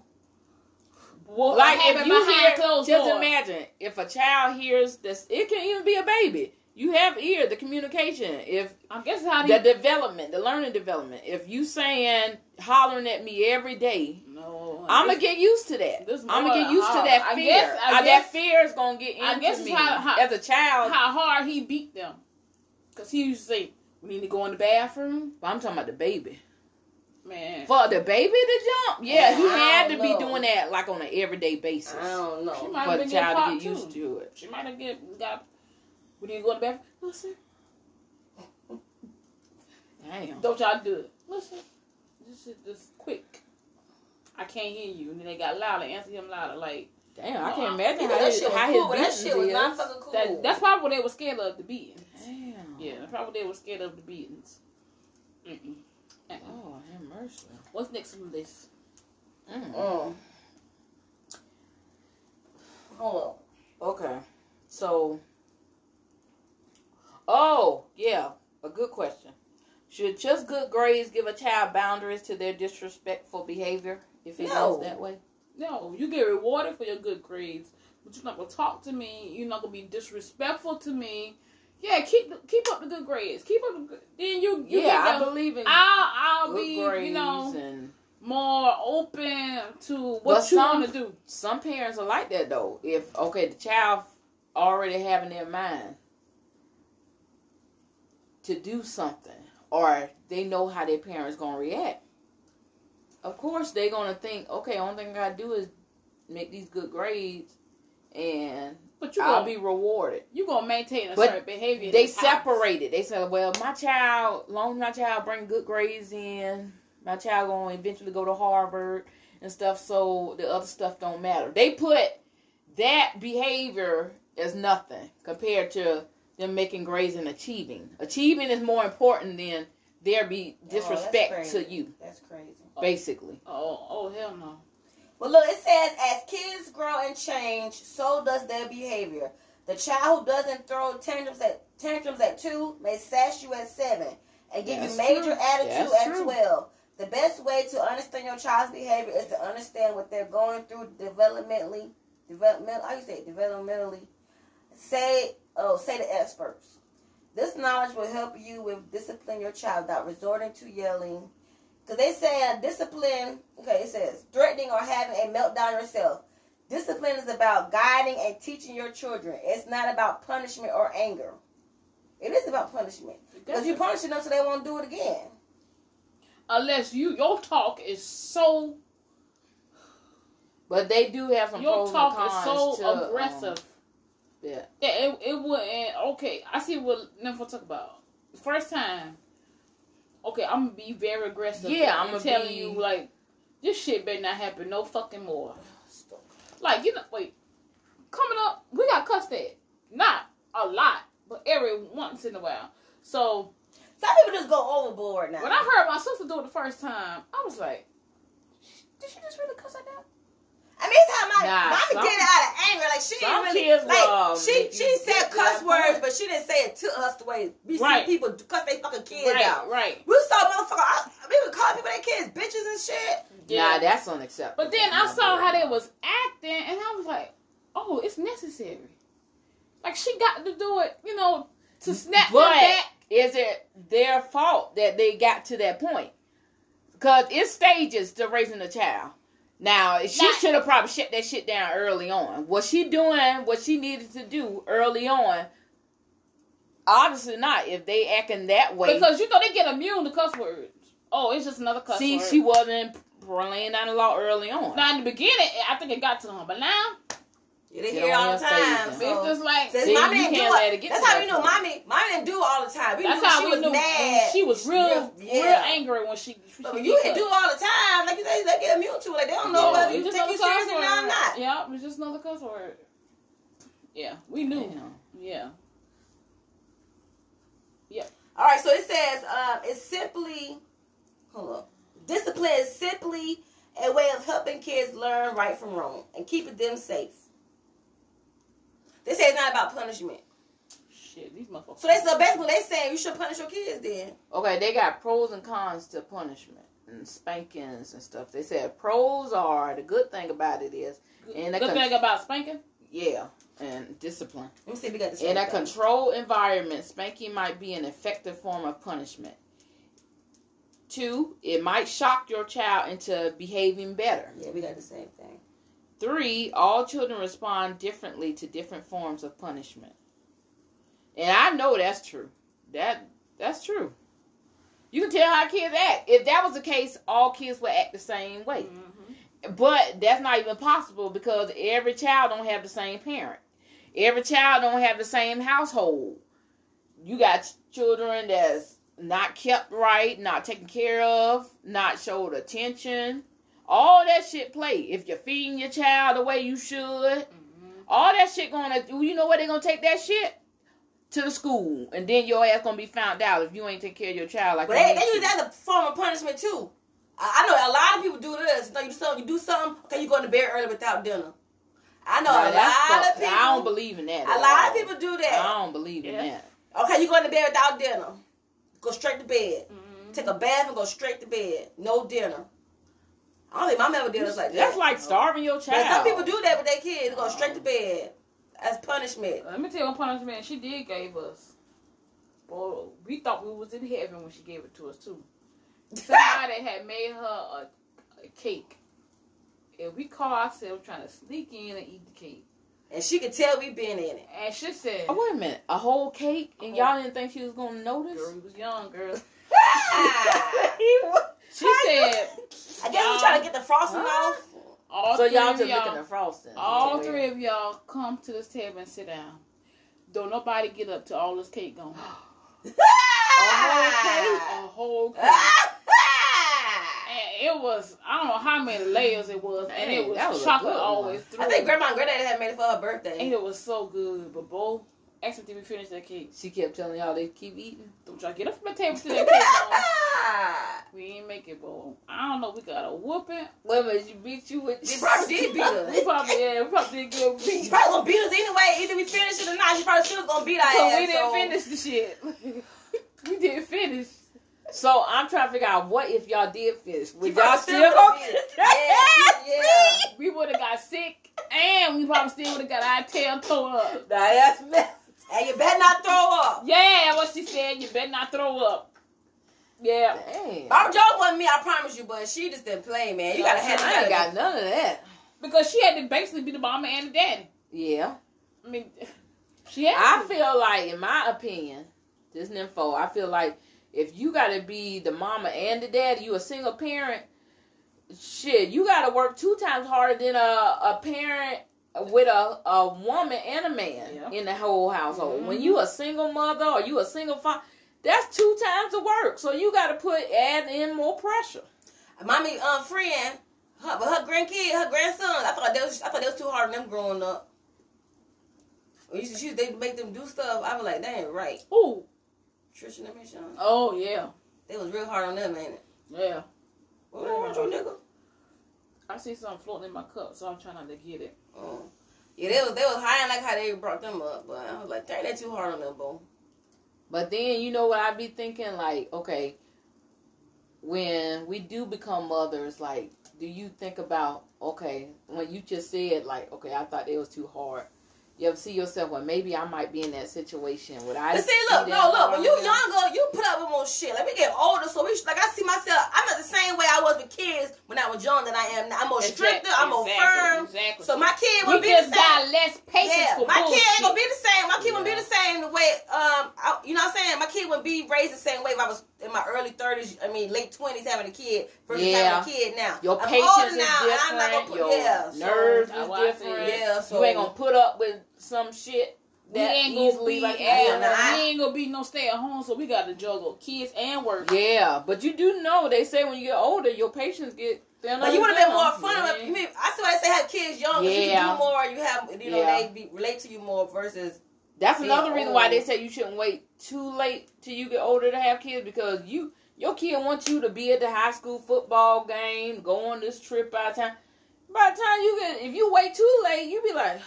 what Like if you hear, closed just doors. imagine if a child hears this, it can even be a baby. You have ear, the communication. If I guess how the they development, the learning development. If you saying hollering at me every day, no. I'm gonna get used to that. I'm gonna get used to hard. that I fear. guess- I Uh, guess- that fear is gonna get into I guess me how- how- as a child. how hard he beat them. Cause he used to say, "We need to go in the bathroom." But I'm talking about the baby. Man, For the baby to jump, yeah, Yeah, he had to don't be doing that like on an everyday basis I don't she know. might for have been child to get too. used to it. She might have get got. We need to go in the bathroom. Listen, Damn. don't y'all do it. Listen, this is just quick. I can't hear you. And then they got louder. Answer him louder. Like Damn, I can't imagine You how that his, shit was how cool, his but that shit was is. not fucking cool. that. That's probably what they were scared of the beatings. Yeah, probably they were scared of the beatings. Mm-mm. Uh-uh. Oh, have mercy. What's next on this? Mm. Mm. Hold Okay. So, oh, yeah, a good question. Should just good grades give a child boundaries to their disrespectful behavior if it No. goes that way? No, you get rewarded for your good grades, but you're not gonna talk to me. You're not gonna be disrespectful to me. Yeah, keep keep up the good grades. Keep up the good. Then you, you yeah, I believe in I'll I'll be you know and more open to But what you some- want to do. some parents are like that though. If okay, the child already have in their mind to do something, or they know how their parents gonna react. Of course, they're gonna think, okay, only thing I gotta do is make these good grades, and But you I'll gonna be rewarded. you gonna maintain a But certain behavior. They this house. separated. They said, well, my child, long as my child bring good grades in, my child gonna eventually go to Harvard and stuff. So the other stuff don't matter. They put that behavior as nothing compared to them making grades and achieving. Achieving is more important than there be Oh, disrespect crazy. to you, That's crazy. basically. Oh oh hell no. Well, look, it says as kids grow and change, so does their behavior. The The child who doesn't throw tantrums at tantrums at two may sass you at seven and give That's you major true. attitude That's at true. twelve. The best way to understand your child's behavior is to understand what they're going through developmentally. Developmental, how you say it? developmentally? Say, oh, say the experts. This knowledge will help you with discipline your child without resorting to yelling. Because they say uh, discipline, okay, it says threatening or having a meltdown yourself. Discipline is about guiding and teaching your children. It's not about punishment or anger. It is about punishment. Because you're punishing them so they won't do it again. Unless you your talk is so But they do have some your pros talk and is cons so to, um, aggressive. yeah. that it, it wouldn't okay i see what Nympho talk about first time okay i'm gonna be very aggressive. Yeah, i'm I'ma telling be- you like this shit better not happen no fucking more. Like you know wait. Coming up we got cussed at. Not a lot but every once in a while. So Some people just go overboard now. when i heard my sister do it the first time i was like did she just really cuss like that I mean, it's how my Nah, mommy some- did it out of anger. Like she didn't really kids like will she she said cuss words, point. but she didn't say it to us the way we Right. see people cuss they fucking kids right out. right We saw motherfucker. I, we would call people their kids bitches and shit. Nah, that's unacceptable. But then I saw how they was acting, and I was like, "Oh, it's necessary." Like she got to do it, you know, to snap But them back. is it their fault that they got to that point? Because it's stages to raising a child. Now, she Not- should have probably shut that shit down early on. Was she doing what she needed to do early on? Obviously not. If they acting that way, Because you know they get immune to cuss words. Oh, it's just another cuss see, word. she wasn't laying down the law early on. now in the beginning, I think it got to them, but now they hear it all the time. So. it's just like Says Then mommy you didn't do can't let it it. get That's how that we know point. mommy. Mommy didn't do it all the time. We that's knew how she we was knew mad. she was real, Yeah. real angry when she. she But she you get can do it all the time. Like you say, they get immune to it. Like they don't know Yeah. whether you just take you another cuss seriously or word. not. Yeah, it's just another cuss word. Yeah, we knew. Damn. Yeah. Yeah. All right, so it says um, it's simply, hold on. Discipline is simply a way of helping kids learn right from wrong and keeping them safe. They say it's not about punishment. Shit, these motherfuckers. So they so basically they saying you should punish your kids then. Okay, they got pros and cons to punishment and spankings and stuff. They said pros are the good thing about it is, and Good that con- thing about spanking. yeah, and discipline. Let me see if we got the same In a controlled environment, spanking might be an effective form of punishment. Two, it might shock your child into behaving better. Yeah, we got the same thing. Three, all children respond differently to different forms of punishment. And I know that's true. That that's true. You can tell how kids act. If that was the case, all kids would act the same way. Mm-hmm. But that's not even possible because every child don't have the same parent. Every child don't have the same household. You got children that's not kept right, not taken care of, not showed attention. All that shit play. If you're feeding your child the way you should, Mm-hmm. all that shit gonna do. You know where they're gonna take that shit to the school, and then your ass gonna be found out if you ain't take care of your child like But they, they use that as a form of punishment too. I, I know a lot of people do this. You know, you do something, you do something, okay, you go to bed early without dinner. I know Nah, a that's lot of fucked. people. I don't believe in that. a lot all. of people do that. I don't believe in that. Okay, you go to bed without dinner. Go straight to bed. Mm-hmm. Take a bath and go straight to bed. No dinner. I don't think my mother did us like that. That's like starving your But child. some people do that with their kids. Go uh-huh. straight to bed as punishment. Let me tell you what punishment she did gave us. Boy, we thought we was in heaven when she gave it to us too. Somebody [laughs] had made her a, a cake, and we caught ourselves trying to sneak in and eat the cake. And she could tell we been in it. And she said, Oh wait a minute, a whole cake, and y'all didn't think she was gonna notice? "Girl, we was young, girl." [laughs] [laughs] He was- She said, I guess we trying to get the frosting Huh? off. "All so three y'all of just y'all, looking at frosting. all Okay. three of y'all come to this table and sit down. Don't nobody get up till all this cake gone. [gasps] A whole cake. a whole [laughs] cake. And it was, I don't know how many layers it was, and it was, was chocolate good all the way one. through. I think grandma and granddaddy had made it for her birthday. And it was so good, but both Ask them, did we finish that cake? She kept telling y'all they keep eating. Don't y'all get up from the table to [laughs] that cake. [laughs] We ain't make it, boy. I don't know. We got a whooping. Wait a minute, she beat you with. She probably did beat us. We probably, yeah, we probably did good. She probably gonna beat us anyway. Either we finish it or not. She probably still gonna beat So ass. we didn't so- finish the shit. [laughs] we didn't finish. So I'm trying to figure out what if y'all did finish. Would y'all still go? beat us. Yeah, yeah. We would have got sick, and we probably still would have got our tail tore up. That's mess. Hey, you better not throw up. Yeah, what she said. You better not throw up. Yeah. Damn. Barbara Jones wasn't me, I promise you, but she just didn't play, man. You gotta have I ain't got none of that. Because she had to basically be the mama and the daddy. Yeah. I mean, [laughs] she had I to. feel like, in my opinion, this info, I feel like if you gotta be the mama and the daddy, you a single parent, shit, you gotta work two times harder than a, a parent with a, a woman and a man Yeah. in the whole household. Mhm. When you a single mother or you a single father, that's two times the work. So you gotta put add in more pressure. Mommy, um, friend, her, but her grandkid, her grandson, I thought that was, I thought that was too hard on them growing up. When you used to, she used make them do stuff, I was like, that ain't right. Ooh. Trisha and them and Sean, Oh, yeah. they was real hard on them, ain't it? Yeah. What wrong with you, nigga? I see something floating in my cup, so I'm trying not to get it. Oh. Yeah, they was they was high like how they brought them up, but I was like, dang, that too hard on them, boy. But then you know what I'd be thinking like, okay, when we do become mothers, like, do you think about okay, when you just said like, okay, I thought it was too hard. You ever see yourself well maybe I might be in that situation where I But see, look, no, look. When you them? younger, you put up with more shit. Let me get older, so we like I see myself. I'm not the same way I was with kids when I was young than I am now. I'm more stricter. I'm more Exactly, firm. Exactly. So my kid will be just the same. got less patience Yeah, for my bullshit. kid ain't gonna be the same. My kid wouldn't be the same the way. Um, I, you know what I'm saying? My kid wouldn't be raised the same way if I was in my early 30s. I mean, late 20s having a kid versus Yeah. having a kid now. Your I'm patience older is now, different. I'm not gonna put, your yeah, nerves That's is I different. Yeah, so you ain't gonna put up with some shit we that ain't gonna be like yeah, we ain't gonna be no stay at home, so we got to juggle kids and work. Yeah, but you do know they say when you get older, your patience get thinner. But you would have been more fun. Yeah. If, you mean, I see why they say have kids young. 'cause You Yeah. can do more. You have, you know, Yeah. they be, relate to you more versus. That's another reason why they say you shouldn't wait too late till you get older to have kids because you your kid wants you to be at the high school football game, go on this trip by the time. By the time you get, if you wait too late, you be like,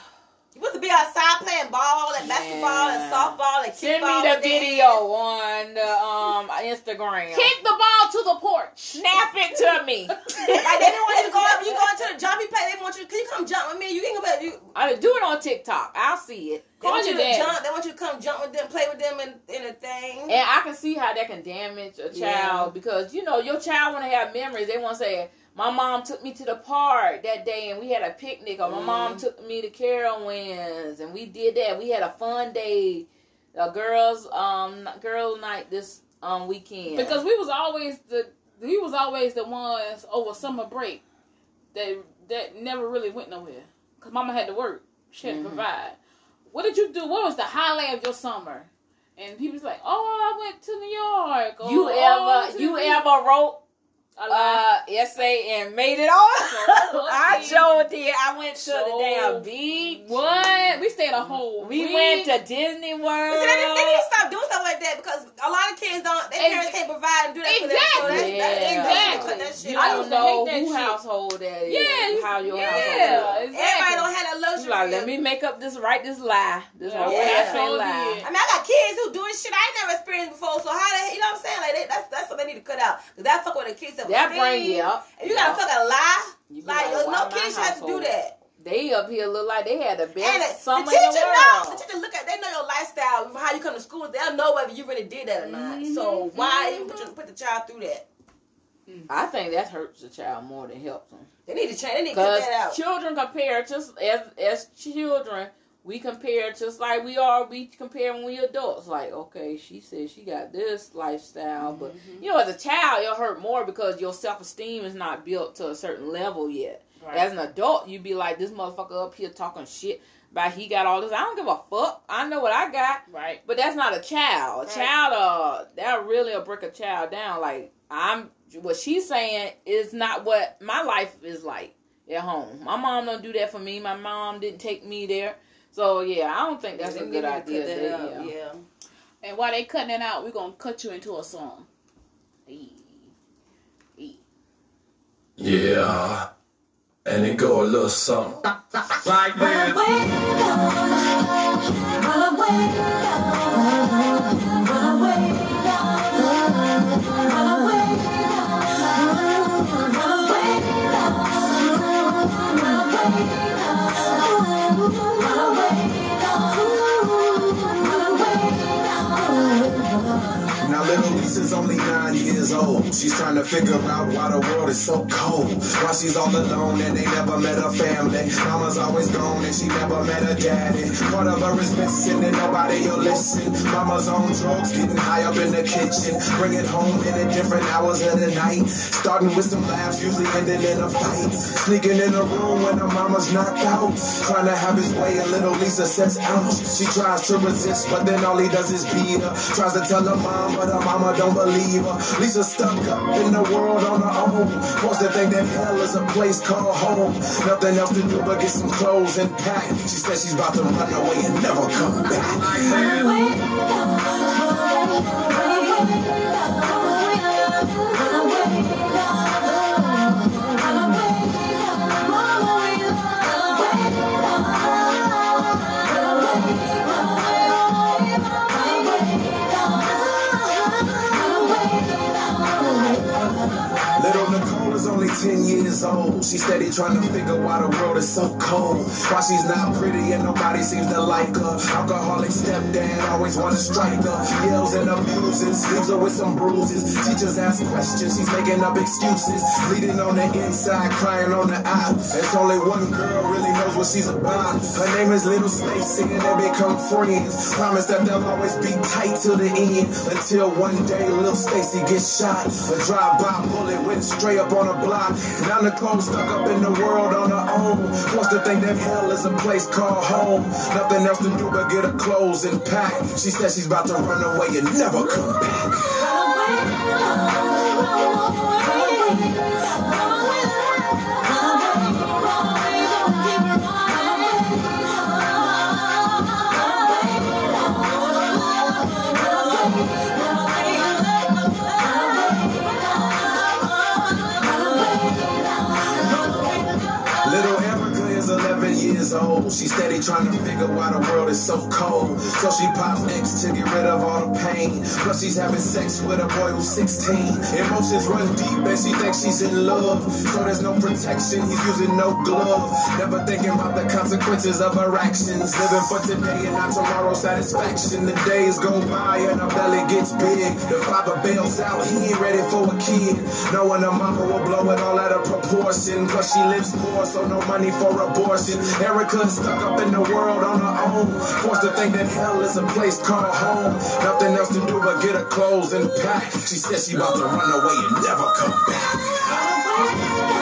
You supposed to be outside playing ball and basketball and softball and kickball. send kickball. me the video on the um Instagram. Kick the ball to the porch. Snap it to me. [laughs] Like they didn't want you to go up. You go into the jumpy play. They want you. Can you come jump with me? You can go. You, I do it on TikTok. I'll see it. they want you to daddy. jump. They want you to come jump with them, play with them in, in a thing. And I can see how that can damage a child Yeah. because you know your child want to have memories. They want to say, "My mom took me to the park that day and we had a picnic," or "My mom Mhm. took me to Carowinds and we did that. We had a fun day, a girls um girl night this um weekend." Because we was always the we was always the ones over summer break that that never really went nowhere. Cause mama had to work. She had to Mhm. provide. What did you do? What was the highlight of your summer? And people's like, oh, I went to New York. Or, you "Oh, ever to you ever wrote. Uh essay and made it on? Sure [laughs] I sure did. I went to Sure the damn beach. what? We stayed a whole. We week. went to Disney World. See, they, need- they need to stop doing stuff like that because a lot of kids don't. Their parents can't provide and do that for them. So that's, Exactly. that, Yeah. exactly. Cut that shit You I don't know who shit. household that is. Yeah, how your yeah, household. exactly. Everybody don't have that luxury. like, let me make up this, write this lie. This Yeah. whole Yeah. yeah. Lie. I mean, I got kids who doing shit I ain't never experienced before. So how they, you know what I'm saying? Like they, that's that's something they need to cut out. Cause that fuck with the kids. That you up. And you gotta fucking lie. You Like, like, no kids should have to do that. They up here look like they had the best And the, the teacher in the know. The teacher look at. They know your lifestyle, how you come to school. They'll know whether you really did that or not. Mm-hmm. So why even put, your, put the child through that? I think that hurts the child more than helps them. They need to change. They need to cut that out. children compare just as as children, we compare just like we are. We compare when we adults. Like, okay, she said she got this lifestyle, but Mm-hmm. you know, as a child, it'll hurt more because your self esteem is not built to a certain level yet. Right. As an adult, you'd be like, this motherfucker up here talking shit about he got all this. I don't give a fuck. I know what I got. right. But that's not a child. A Right. child, uh, that really will break a child down. Like I'm, what she's saying is not what my life is like at home. My mom don't do that for me. My mom didn't take me there. So yeah, I don't think that's a good idea. cut that that- yeah. yeah. And while they cutting it out, we're gonna cut you into a song. Hey. Hey. Yeah. And it go a little something like this. Lisa's only nine years old. She's trying to figure out why the world is so cold. Why she's all alone and they never met her family. Mama's always gone and she never met her daddy. Part of her is missing and nobody will listen. Mama's on drugs, getting high up in the kitchen. Bring it home in the different hours of the night. Starting with some laughs, usually ending in a fight. Sneaking in the room when her mama's knocked out. Trying to have his way and little Lisa says ouch. She tries to resist, but then all he does is beat her. Tries to tell her mom, but her mama don't believe her. Lisa's stuck up in the world on her own. Forced to think that hell is a place called home. Nothing else to do but get some clothes and pack. She says she's about to run away and never come back. Little Nicole is only 10 years old. She's steady trying to figure why the world is so cold. Why she's not pretty and nobody seems to like her. Alcoholic stepdad always wanna strike her. Yells and abuses, leaves her with some bruises. Teachers ask questions, she's making up excuses. Bleeding on the inside, crying on the out. There's only one girl really knows what she's about. Her name is Little Stacy and they become friends. Promise that they'll always be tight till the end. Until one day little Stacy gets shot. A drive-by bullet went straight up on her block. Now Nicole stuck up in the world on her own. Forced to think that hell is a place called home. Nothing else to do but get her clothes and pack. She says she's about to run away and never come back. She's steady trying to figure why the world is so cold. So she pops X to get rid of all the pain. Plus she's having sex with a boy who's 16. Emotions run deep and she thinks she's in love. So there's no protection, he's using no glove. Never thinking about the consequences of her actions. Living for today and not tomorrow's satisfaction. The days go by and her belly gets big. The father bails out, he ain't ready for a kid. Knowing her mama will blow it all out of proportion. Plus she lives poor, so no money for abortion. Erica's stuck up in the world on her own. Forced to think that hell is a place called home. Nothing else to do but get her clothes and pack. She says she about to run away and never come back.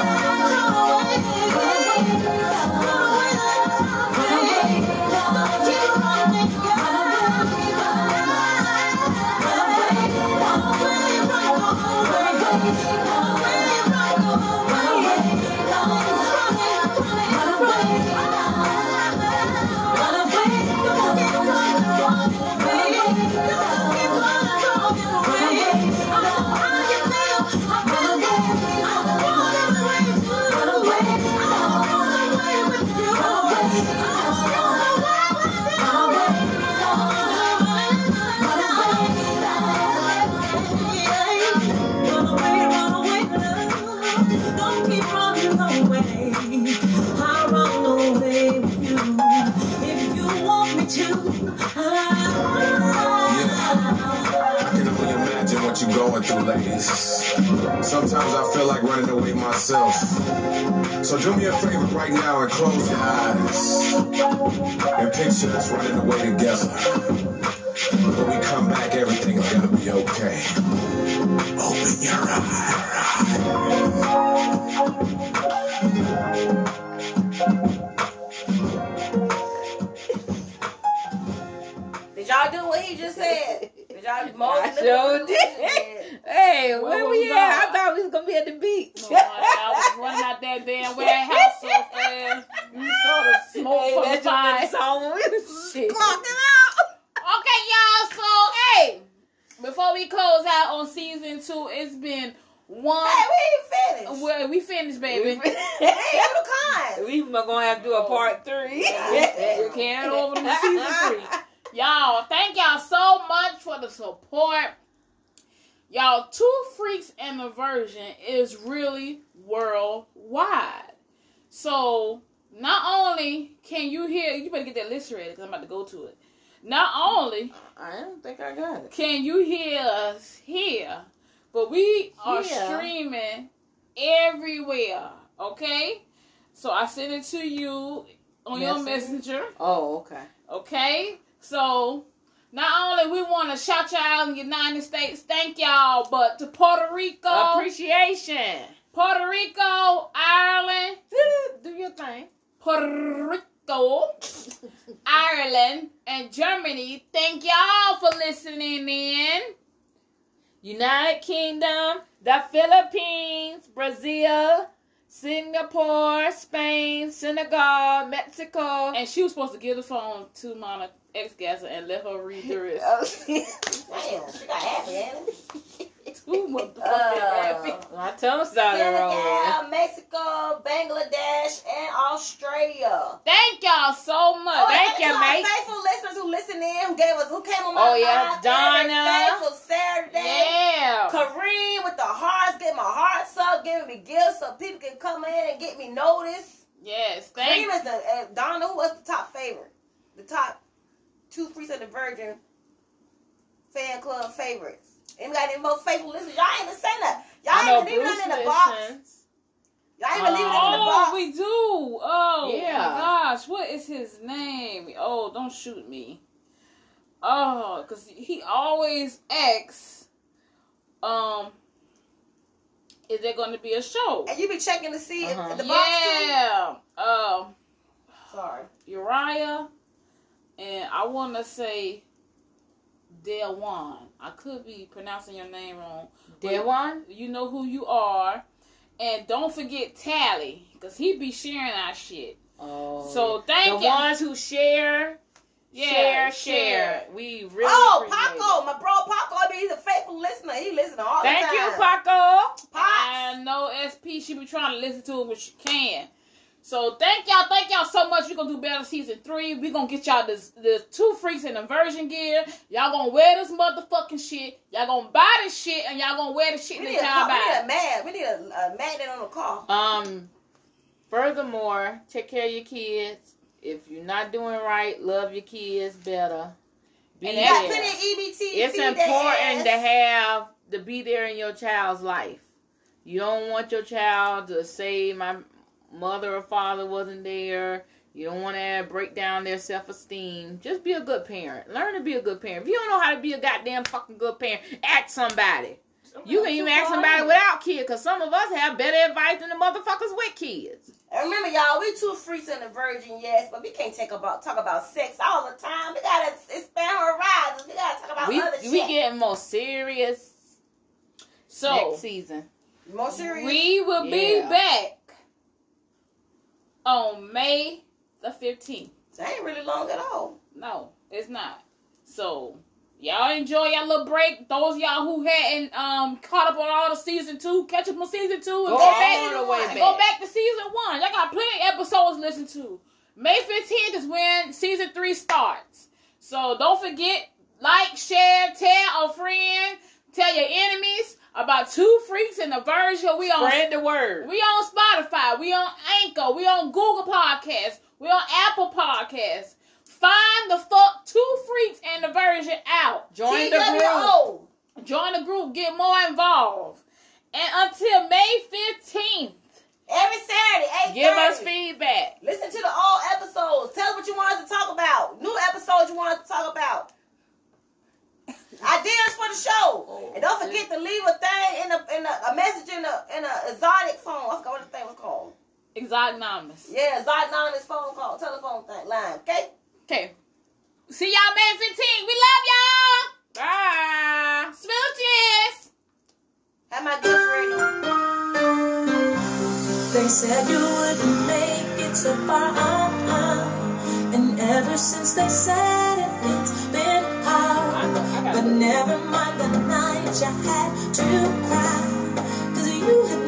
Y'all, Two Freaks and the Virgin is really worldwide. So, not only can you hear, you better get that list ready because I'm about to go to it. Not only I don't think I got it. can you hear us here, but we are Yeah. streaming everywhere. Okay? So, I sent it to you on your Messenger? messenger. Oh, okay. Okay, so not only we want to shout y'all out in the United States, thank y'all, but to Puerto Rico, Appreciation. Puerto Rico, Ireland, Do your thing. Puerto Rico, [laughs] Ireland, and Germany, thank y'all for listening in. United Kingdom, the Philippines, Brazil, Singapore, Spain, Senegal, Mexico. And she was supposed to give the phone to Mama ex Gaza and let her read the rest. [laughs] Damn, she got happy, ain't? Too motherfucking Uh, happy. I tell them started rolling. Mexico, Bangladesh, and Australia. Thank y'all so much. Oh, Thank and you, to our mate. Faithful listeners who listen in, who gave us, who came on my Oh, yeah, live Donna. Faithful Saturday. Yeah. Kareem with the hearts, get my hearts up, giving me gifts so people can come in and get me noticed. Yes. Thank Kareem is the uh, Donna. Who was the top favorite? The top two Freaks of the Virgin fan club favorites. Anybody got any more faithful listeners? Y'all ain't even saying that. Y'all ain't even leaving Bruce nothing in the box. Y'all ain't even leaving nothing in the box. Oh, we do. Oh, Yeah. my gosh. What is his name? Oh, don't shoot me. Oh, because he always asks, um, is there going to be a show? And you be checking to see if Uh-huh. the box too? Yeah. Um, Sorry. Uriah, and I want to say Delwan. I could be pronouncing your name wrong. Dead one? You know who you are. And don't forget Tally, because he be sharing our shit. Oh. So thank the you. ones who share, Yeah, share, share. We really oh, Paco, it. my bro Paco, he's a faithful listener. He listens all Thank the time. Thank you, time. Paco. Pops. I know SP, she be trying to listen to it when she can. So thank y'all, thank y'all so much. We're gonna do better season three. We're gonna get y'all this the two freaks in inversion gear. Y'all gonna wear this motherfucking shit. Y'all gonna buy this shit and y'all gonna wear the shit that y'all car, we need a mag. We need a, a magnet on the car. Um, furthermore, take care of your kids. If you're not doing right, love your kids better. Be And there. EBT. It's important to have to be there in your child's life. You don't want your child to say my mother or father wasn't there. You don't want to break down their self esteem. Just be a good parent. Learn to be a good parent. If you don't know how to be a goddamn fucking good parent, ask somebody. You can even ask somebody without kids, because some of us have better advice than the motherfuckers with kids. And remember, y'all, we two freaks and a virgin, yes, but we can't take about talk about sex all the time. We gotta expand horizons. We gotta talk about We other we getting more serious So next season. More serious. we will be back on May the fifteenth. that ain't really long at all. No, it's not. So y'all enjoy your little break. Those of y'all who hadn't um caught up on all the season two, catch up on season two and Go go, back the way back. go back to season one. Y'all got plenty of episodes to listen to. May fifteenth is when season three starts. So don't forget, like, share, tell a friend, tell your enemies about two freaks and the Virgin. We on Spread the word. we on Spotify. We on Anchor. We on Google Podcasts. We on Apple Podcasts. Find the fuck two freaks and the Virgin out. Join the group. Join the group. Get more involved. And until May fifteenth, Every Saturday, 8 Give us feedback. Listen to the old episodes. Tell us what you want us to talk about. New episodes you want us to talk about. [laughs] Ideas for the show. And don't forget to leave a thing in a in a, a message in a in a exotic phone. I forgot what the thing was called. Exognanimous. Yeah, exotic anonymous phone call, telephone thing, line. Okay. Okay. See y'all May fifteenth. We love y'all. Bye. Smooches. Have my gifts ready. They said you wouldn't make it so far, uh-uh. and ever since they said it, it's been hard. But never mind night you had to cry, cause you